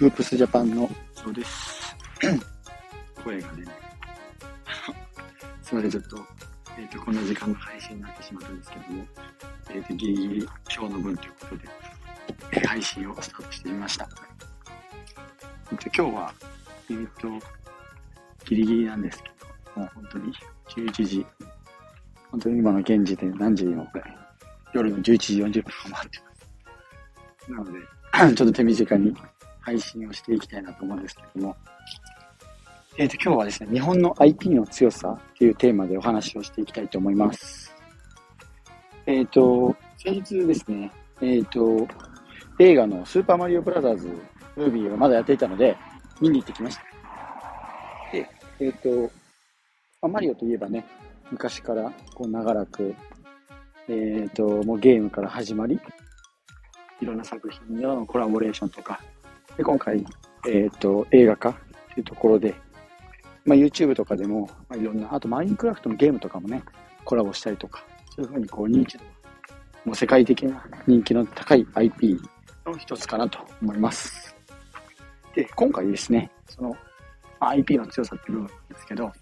ウープスジャパンのそうです。声がね、すみません、ちょっと、えっ、ー、と、こんな時間の配信になってしまったんですけども、えっ、ー、と、ギリギリ今日の分ということで、配信をスタートしてみました。えっと、今日は、えっ、と、ギリギリなんですけど、もう本当に11時、本当に今の現時点何時の夜の11時40分を回ってます。なので、ちょっと手短に配信をしていきたいなと思うんですけども、えっ、ー、と、今日はですね、日本の IP の強さというテーマでお話をしていきたいと思います。えっ、ー、と、先日ですね、えっ、ー、と、映画のスーパーマリオブラザーズムービーがまだやっていたので、見に行ってきました。で、えっ、と、まマリオといえばね、昔からこう長らく、えっ、と、もうゲームから始まり、いろんな作品のコラボレーションとか、で今回、えっ、と、映画化っていうところで、まあ、YouTube とかでも、まあ、いろんな、あとマインクラフトのゲームとかもね、コラボしたりとか、そういうふうにこう認知度、もう世界的な人気の高い IP の一つかなと思います。で、今回ですね、その、まあ、IP の強さっていう部分ですけど、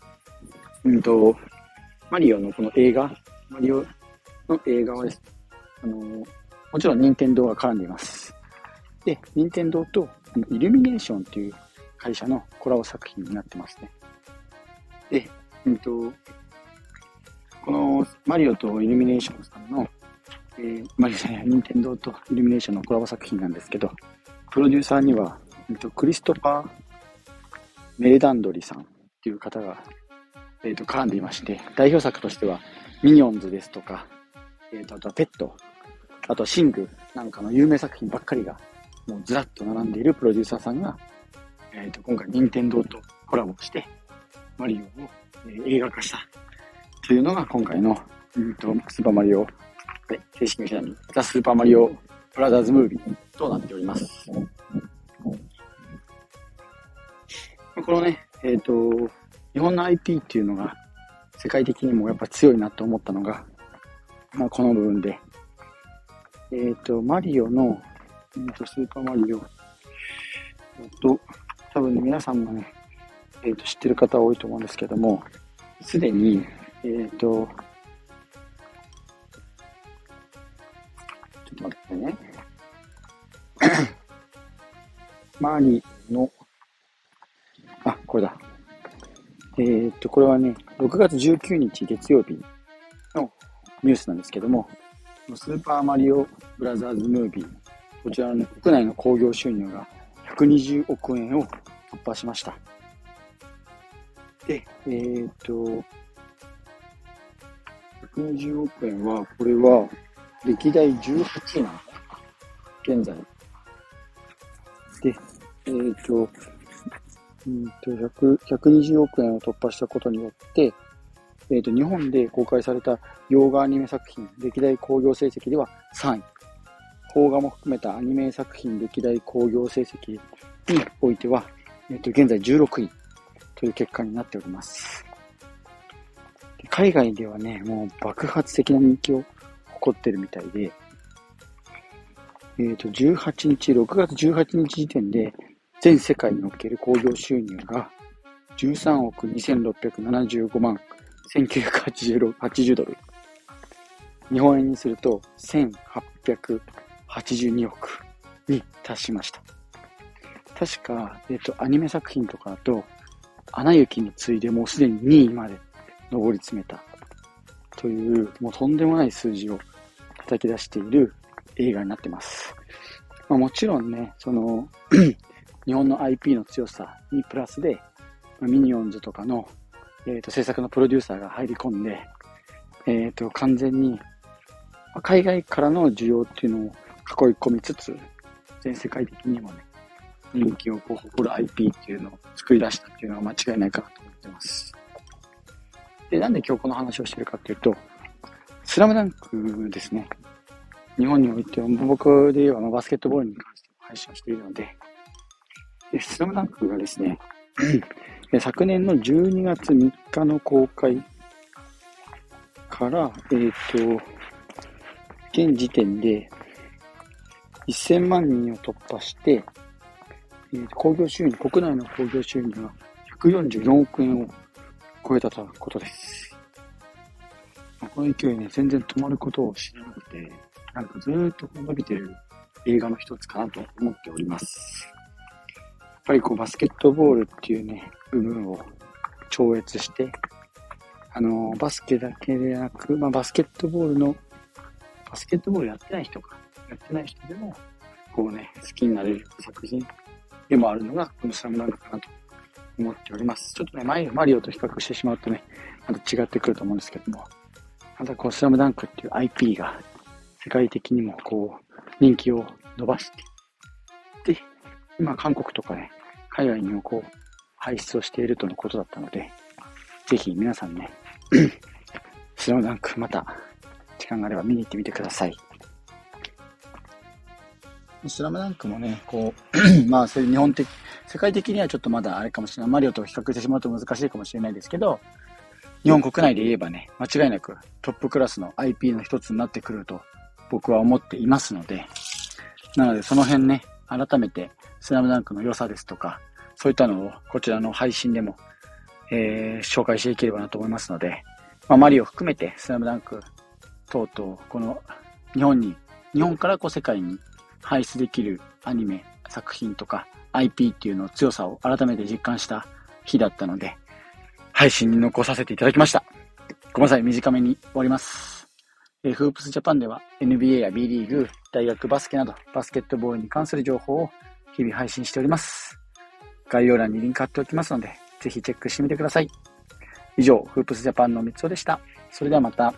うんと、マリオのこの映画、マリオの映画はですね、あのもちろん任天堂が絡んでいます。で、任天堂とイルミネーションという会社のコラボ作品になってますね。で、うんと、このマリオとイルミネーションさんの、えー、マリオさんや任天堂とイルミネーションのコラボ作品なんですけど、プロデューサーには、うんと、クリストファー・メレダンドリさんっていう方が、えーと、絡んでいまして、代表作としては、ミニオンズですとか、えーと、あとはペット、あとはシングなんかの有名作品ばっかりが、もうずらっと並んでいるプロデューサーさんが、えっ、ー、と、今回、任天堂とコラボして、マリオを、えー、映画化したというのが今回の、うんと、スーパーマリオ、はい、正式名称に、ザ・スーパーマリオブラザーズ・ムービーとなっております。このね、えっ、ー、と、日本の IP っていうのが世界的にもやっぱ強いなと思ったのが、まあ、この部分で、えっ、ー、と、マリオの、えー、とスーパーマリオえっと、多分ね、皆さん。もね、えっ、ー、と、知ってる方多いと思うん。ですけども、すでに、えっ、ー、と、ちょっと待ってね。マリの、あ、これだ。え、っと、これはね、6月19日月曜日のニュースなん。ですけども、スーパーマリオブラザーズムービー、こちらの、国内の興行収入が120億円を突破しました。で、えー、っと、120億円は、これは、歴代18位なの現在。で、えー、っと、うんと100 120億円を突破したことによって、えー、と日本で公開された洋画アニメ作品歴代興行成績では3位。邦画も含めたアニメ作品歴代興行成績においては、えー、と現在16位という結果になっております。海外ではね、もう爆発的な人気を誇ってるみたいで、えっ、ー、と、18日、6月18日時点で、全世界における興行収入が13億2675万1980ドル。日本円にすると82億に達しました。確か、えっ、と、アニメ作品とかだと、アナ雪に次いでもうすでに2位まで上り詰めたという、もうとんでもない数字を叩き出している映画になってます。まあ、もちろんね、その 日本の IP の強さにプラスで、ミニオンズとかの、えーと、制作のプロデューサーが入り込んで、えーと、完全に海外からの需要っていうのを囲い込みつつ、全世界的にもね、人気をこう誇る IP っていうのを作り出したっていうのは間違いないかなと思ってます。で、なんで今日この話をしてるかっていうと、スラムダンクですね。日本においては、僕で言えばバスケットボールに関しても配信しているので、でスラムダンクがですね、昨年の12月3日の公開から、えっ、ー、と、現時点で1000万人を突破して、えー、興行収入、国内の興行収入が144億円を超えたということです。この勢いね、全然止まることを知らなくて、なんかずーっと伸びてる映画の一つかなと思っております。やっぱりこうバスケットボールっていうね、部分を超越して、あの、バスケだけでなく、まあ、バスケットボールの、バスケットボールやってない人か、やってない人でも、こうね、好きになれる作品でもあるのが、このスラムダンクかなと思っております。ちょっとね、前、マリオと比較してしまうとね、また違ってくると思うんですけども、またこう、スラムダンクっていう IP が世界的にもこう、人気を伸ばして、で、今韓国とかね、海外にもこう、排出をしているとのことだったので、ぜひ皆さんね、スラムダンクまた時間があれば見に行ってみてください。スラムダンクもね、こう、まあ、そういう日本的、世界的にはちょっとまだあれかもしれない。マリオと比較してしまうと難しいかもしれないですけど、日本国内で言えばね、間違いなくトップクラスの IP の一つになってくると僕は思っていますので、なのでその辺ね、改めてスラムダンクの良さですとか、そういったのをこちらの配信でもえー、紹介していければなと思いますので、まあ、マリオ含めて、スラムダンク等々、この日本に、日本からこう世界に排出できるアニメ、作品とか IP っていうの強さを改めて実感した日だったので、配信に残させていただきました。ごめんなさい、短めに終わります。え、フープスジャパンでは NBA や B リーグ、大学バスケなどバスケットボールに関する情報を日々配信しております。概要欄にリンク貼っておきますので、ぜひチェックしてみてください。以上、フープスジャパンの三つおでした。それではまた。